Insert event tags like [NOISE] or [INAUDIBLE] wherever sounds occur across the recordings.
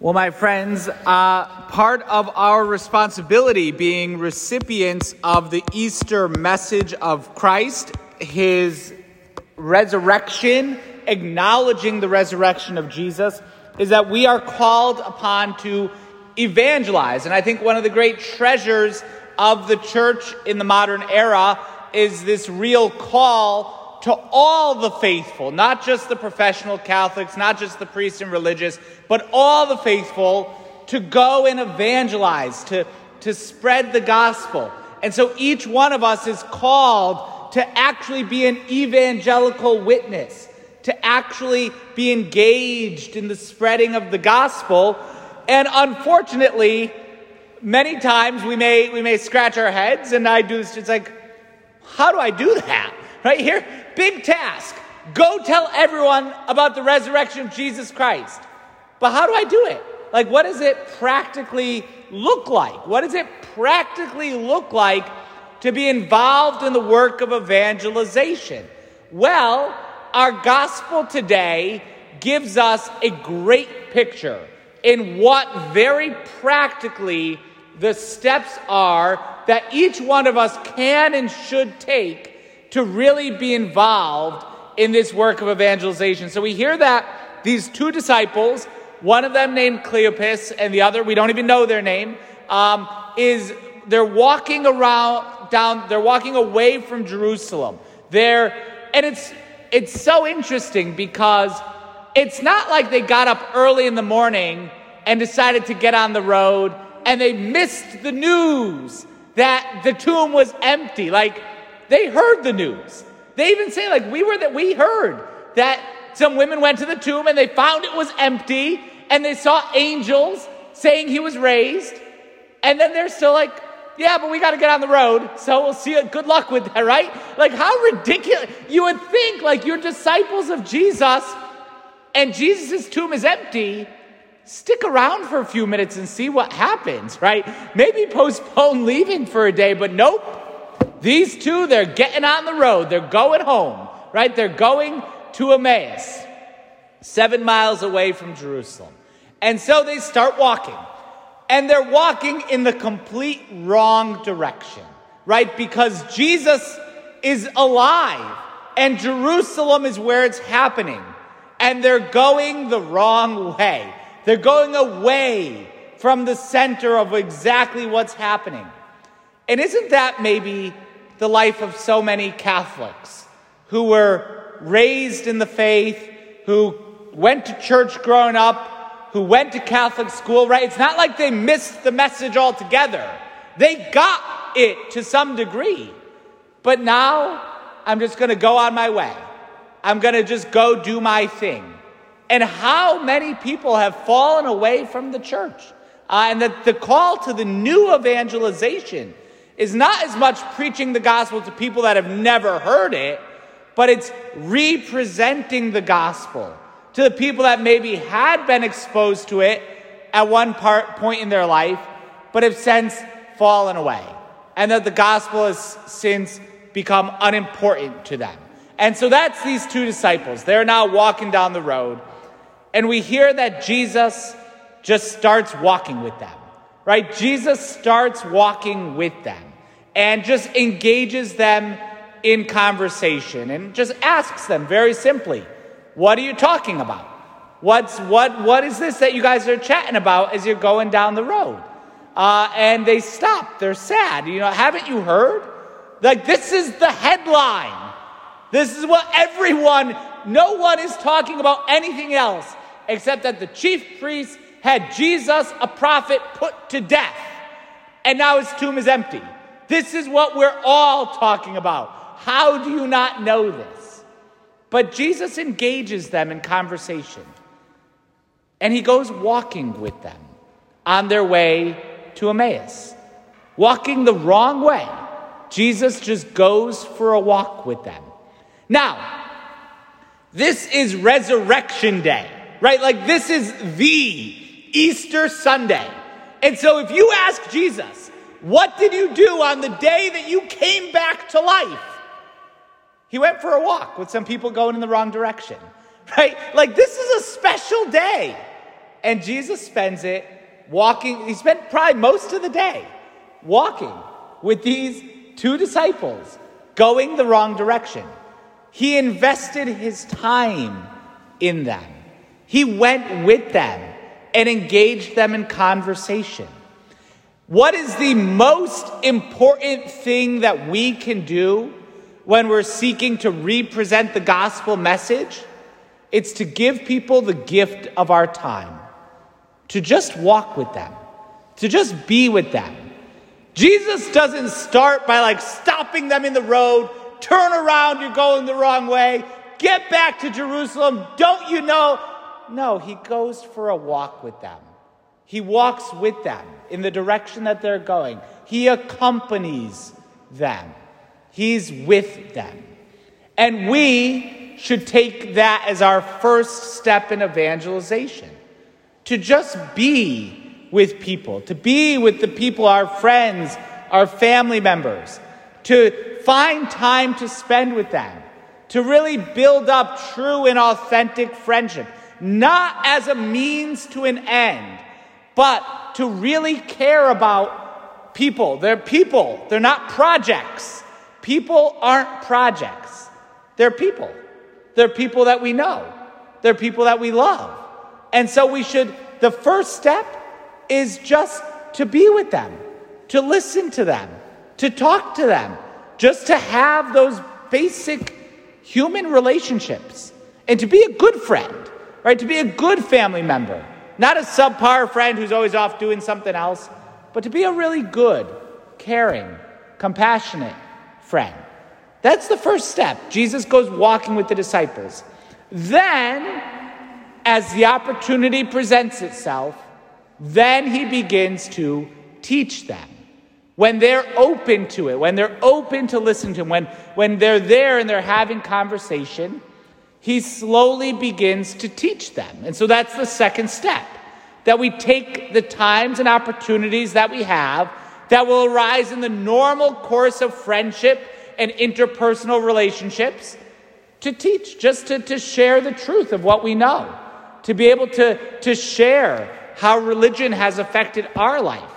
Well, my friends, uh, part of our responsibility being recipients of the Easter message of Christ, his resurrection, acknowledging the resurrection of Jesus, is that we are called upon to evangelize. And I think one of the great treasures of the church in the modern era is this real call to all the faithful, not just the professional Catholics, not just the priests and religious, but all the faithful to go and evangelize, to, to spread the gospel. And so each one of us is called to actually be an evangelical witness, to actually be engaged in the spreading of the gospel. And unfortunately, many times we may, we may scratch our heads, and I do it's like, how do I do that? Right here, big task. Go tell everyone about the resurrection of Jesus Christ. But how do I do it? Like, what does it practically look like? What does it practically look like to be involved in the work of evangelization? Well, our gospel today gives us a great picture in what very practically the steps are that each one of us can and should take to really be involved in this work of evangelization. So we hear that these two disciples, one of them named Cleopas and the other, we don't even know their name, um, is they're walking around down, they're walking away from Jerusalem. They're, and it's, it's so interesting because it's not like they got up early in the morning and decided to get on the road and they missed the news that the tomb was empty. Like, they heard the news. They even say, like, we were that we heard that some women went to the tomb and they found it was empty and they saw angels saying he was raised. And then they're still like, yeah, but we got to get on the road. So we'll see it. Good luck with that, right? Like, how ridiculous. You would think, like, you're disciples of Jesus and Jesus' tomb is empty. Stick around for a few minutes and see what happens, right? Maybe postpone [LAUGHS] leaving for a day, but nope. These two, they're getting on the road. They're going home, right? They're going to Emmaus, seven miles away from Jerusalem. And so they start walking. And they're walking in the complete wrong direction, right? Because Jesus is alive and Jerusalem is where it's happening. And they're going the wrong way. They're going away from the center of exactly what's happening. And isn't that maybe the life of so many Catholics who were raised in the faith, who went to church growing up, who went to Catholic school, right? It's not like they missed the message altogether. They got it to some degree. But now I'm just going to go on my way. I'm going to just go do my thing. And how many people have fallen away from the church? Uh, and that the call to the new evangelization is not as much preaching the gospel to people that have never heard it, but it's representing the gospel to the people that maybe had been exposed to it at one part, point in their life, but have since fallen away. And that the gospel has since become unimportant to them. And so that's these two disciples. They're now walking down the road, and we hear that Jesus just starts walking with them right? Jesus starts walking with them and just engages them in conversation and just asks them very simply, What are you talking about? What's, what, what is this that you guys are chatting about as you're going down the road? Uh, and they stop. They're sad. You know, haven't you heard? Like, this is the headline. This is what everyone, no one is talking about anything else except that the chief priests had Jesus, a prophet, put to death, and now his tomb is empty. This is what we're all talking about. How do you not know this? But Jesus engages them in conversation, and he goes walking with them on their way to Emmaus. Walking the wrong way. Jesus just goes for a walk with them. Now, this is Resurrection Day, right? Like, this is the Easter Sunday. And so if you ask Jesus, what did you do on the day that you came back to life? He went for a walk with some people going in the wrong direction, [LAUGHS] right? Like this is a special day. And Jesus spends it walking, he spent probably most of the day walking with these two disciples going the wrong direction. He invested his time in them. He went with them and engage them in conversation. What is the most important thing that we can do when we're seeking to represent the gospel message? It's to give people the gift of our time, to just walk with them, to just be with them. Jesus doesn't start by like stopping them in the road, turn around, you're going the wrong way, get back to Jerusalem, don't you know? No, he goes for a walk with them. He walks with them in the direction that they're going. He accompanies them. He's with them. And we should take that as our first step in evangelization to just be with people, to be with the people, our friends, our family members, to find time to spend with them, to really build up true and authentic friendship, not as a means to an end but to really care about people. They're people, they're not projects. People aren't projects, they're people. They're people that we know, they're people that we love. And so we should, the first step is just to be with them, to listen to them, to talk to them, just to have those basic human relationships and to be a good friend, right? To be a good family member not a subpar friend who's always off doing something else, but to be a really good, caring, compassionate friend. That's the first step. Jesus goes walking with the disciples. Then, as the opportunity presents itself, then he begins to teach them. When they're open to it, when they're open to listen to him, when, when they're there and they're having conversation, he slowly begins to teach them. And so that's the second step that we take the times and opportunities that we have that will arise in the normal course of friendship and interpersonal relationships to teach, just to, to share the truth of what we know, to be able to, to share how religion has affected our life,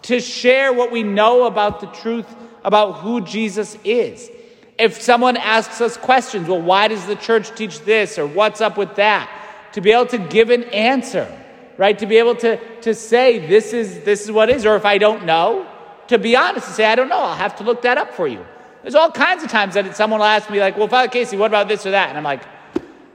to share what we know about the truth about who Jesus is if someone asks us questions, well, why does the church teach this or what's up with that? To be able to give an answer, right? To be able to, to say, this is, this is what is, or if I don't know, to be honest and say, I don't know, I'll have to look that up for you. There's all kinds of times that someone will ask me, like, well, Father Casey, what about this or that? And I'm like,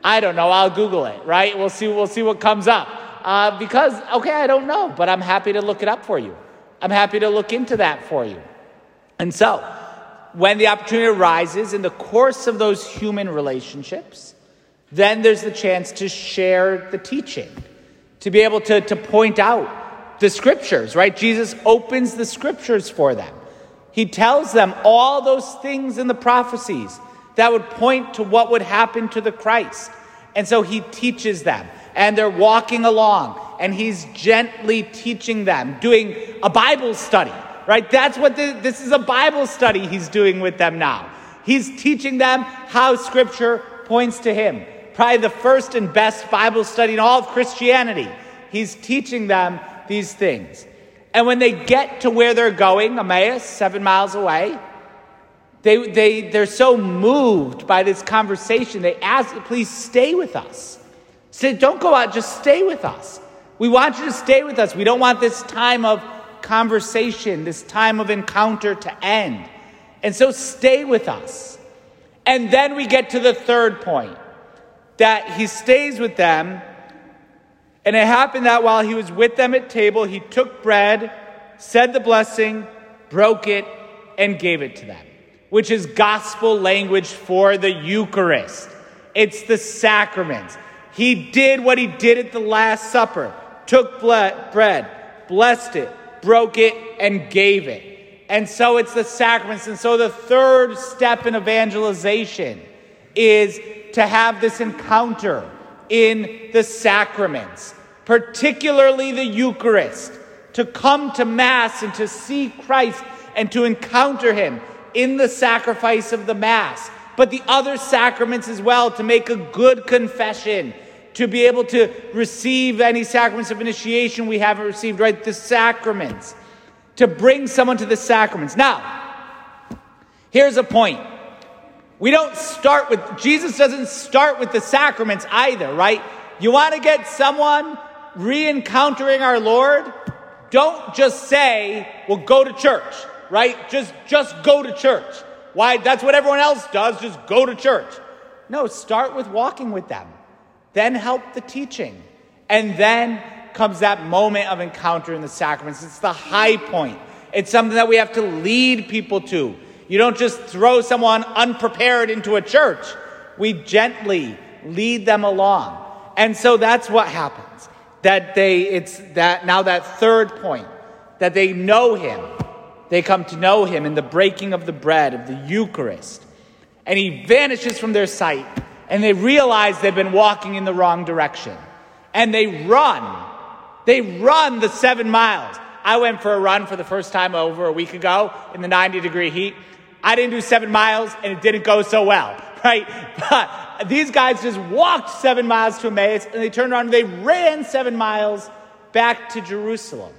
I don't know, I'll Google it, right? We'll see, we'll see what comes up. Uh, because, okay, I don't know, but I'm happy to look it up for you. I'm happy to look into that for you. And so, when the opportunity arises in the course of those human relationships, then there's the chance to share the teaching, to be able to, to point out the scriptures, right? Jesus opens the scriptures for them. He tells them all those things in the prophecies that would point to what would happen to the Christ. And so he teaches them, and they're walking along, and he's gently teaching them, doing a Bible study right? That's what the, this is a Bible study he's doing with them now. He's teaching them how Scripture points to him. Probably the first and best Bible study in all of Christianity. He's teaching them these things. And when they get to where they're going, Emmaus, seven miles away, they, they, they're so moved by this conversation, they ask, please stay with us. Say, don't go out, just stay with us. We want you to stay with us. We don't want this time of conversation, this time of encounter to end. And so stay with us. And then we get to the third point that he stays with them. And it happened that while he was with them at table, he took bread, said the blessing, broke it, and gave it to them, which is gospel language for the Eucharist. It's the sacraments. He did what he did at the Last Supper took bread, blessed it, broke it, and gave it. And so it's the sacraments. And so the third step in evangelization is to have this encounter in the sacraments, particularly the Eucharist, to come to Mass and to see Christ and to encounter Him in the sacrifice of the Mass, but the other sacraments as well, to make a good confession, to be able to receive any sacraments of initiation we haven't received, right? The sacraments. To bring someone to the sacraments. Now, here's a point. We don't start with, Jesus doesn't start with the sacraments either, right? You want to get someone re encountering our Lord? Don't just say, well, go to church, right? Just, just go to church. Why? That's what everyone else does. Just go to church. No, start with walking with them then help the teaching. And then comes that moment of encounter in the sacraments. It's the high point. It's something that we have to lead people to. You don't just throw someone unprepared into a church. We gently lead them along. And so that's what happens. That they, it's that, now that third point, that they know him. They come to know him in the breaking of the bread, of the Eucharist. And he vanishes from their sight and they realize they've been walking in the wrong direction. And they run. They run the seven miles. I went for a run for the first time over a week ago in the 90 degree heat. I didn't do seven miles and it didn't go so well, [LAUGHS] right? But these guys just walked seven miles to Emmaus and they turned around and they ran seven miles back to Jerusalem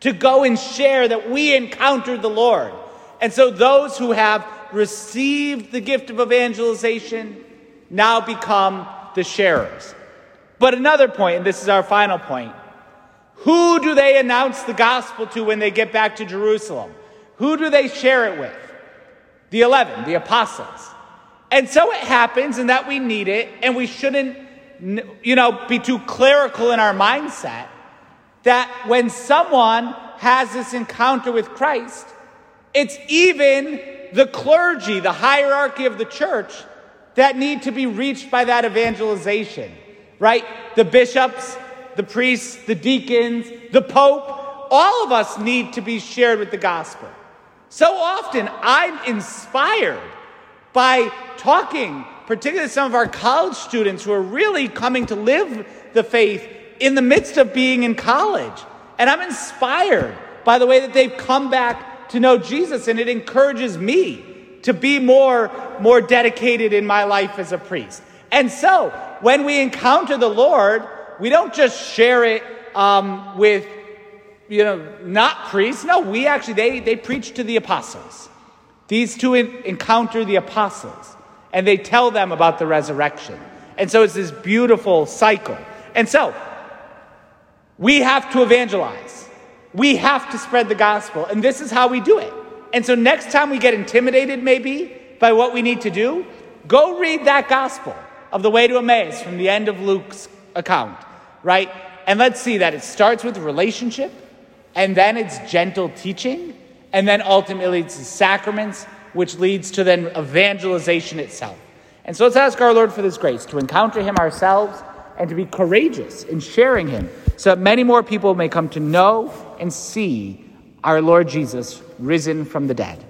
to go and share that we encountered the Lord. And so those who have received the gift of evangelization, now become the sharers. But another point, and this is our final point who do they announce the gospel to when they get back to Jerusalem? Who do they share it with? The 11, the apostles. And so it happens, and that we need it, and we shouldn't, you know, be too clerical in our mindset that when someone has this encounter with Christ, it's even the clergy, the hierarchy of the church, that need to be reached by that evangelization, right? The bishops, the priests, the deacons, the pope, all of us need to be shared with the gospel. So often I'm inspired by talking, particularly some of our college students who are really coming to live the faith in the midst of being in college. And I'm inspired by the way that they've come back to know Jesus, and it encourages me to be more, more dedicated in my life as a priest. And so, when we encounter the Lord, we don't just share it um, with, you know, not priests. No, we actually, they, they preach to the apostles. These two encounter the apostles, and they tell them about the resurrection. And so it's this beautiful cycle. And so, we have to evangelize. We have to spread the gospel. And this is how we do it. And so next time we get intimidated, maybe, by what we need to do, go read that gospel of the way to Emmaus from the end of Luke's account, right? And let's see that it starts with relationship, and then it's gentle teaching, and then ultimately it's the sacraments, which leads to then evangelization itself. And so let's ask our Lord for this grace to encounter Him ourselves and to be courageous in sharing Him so that many more people may come to know and see our Lord Jesus risen from the dead.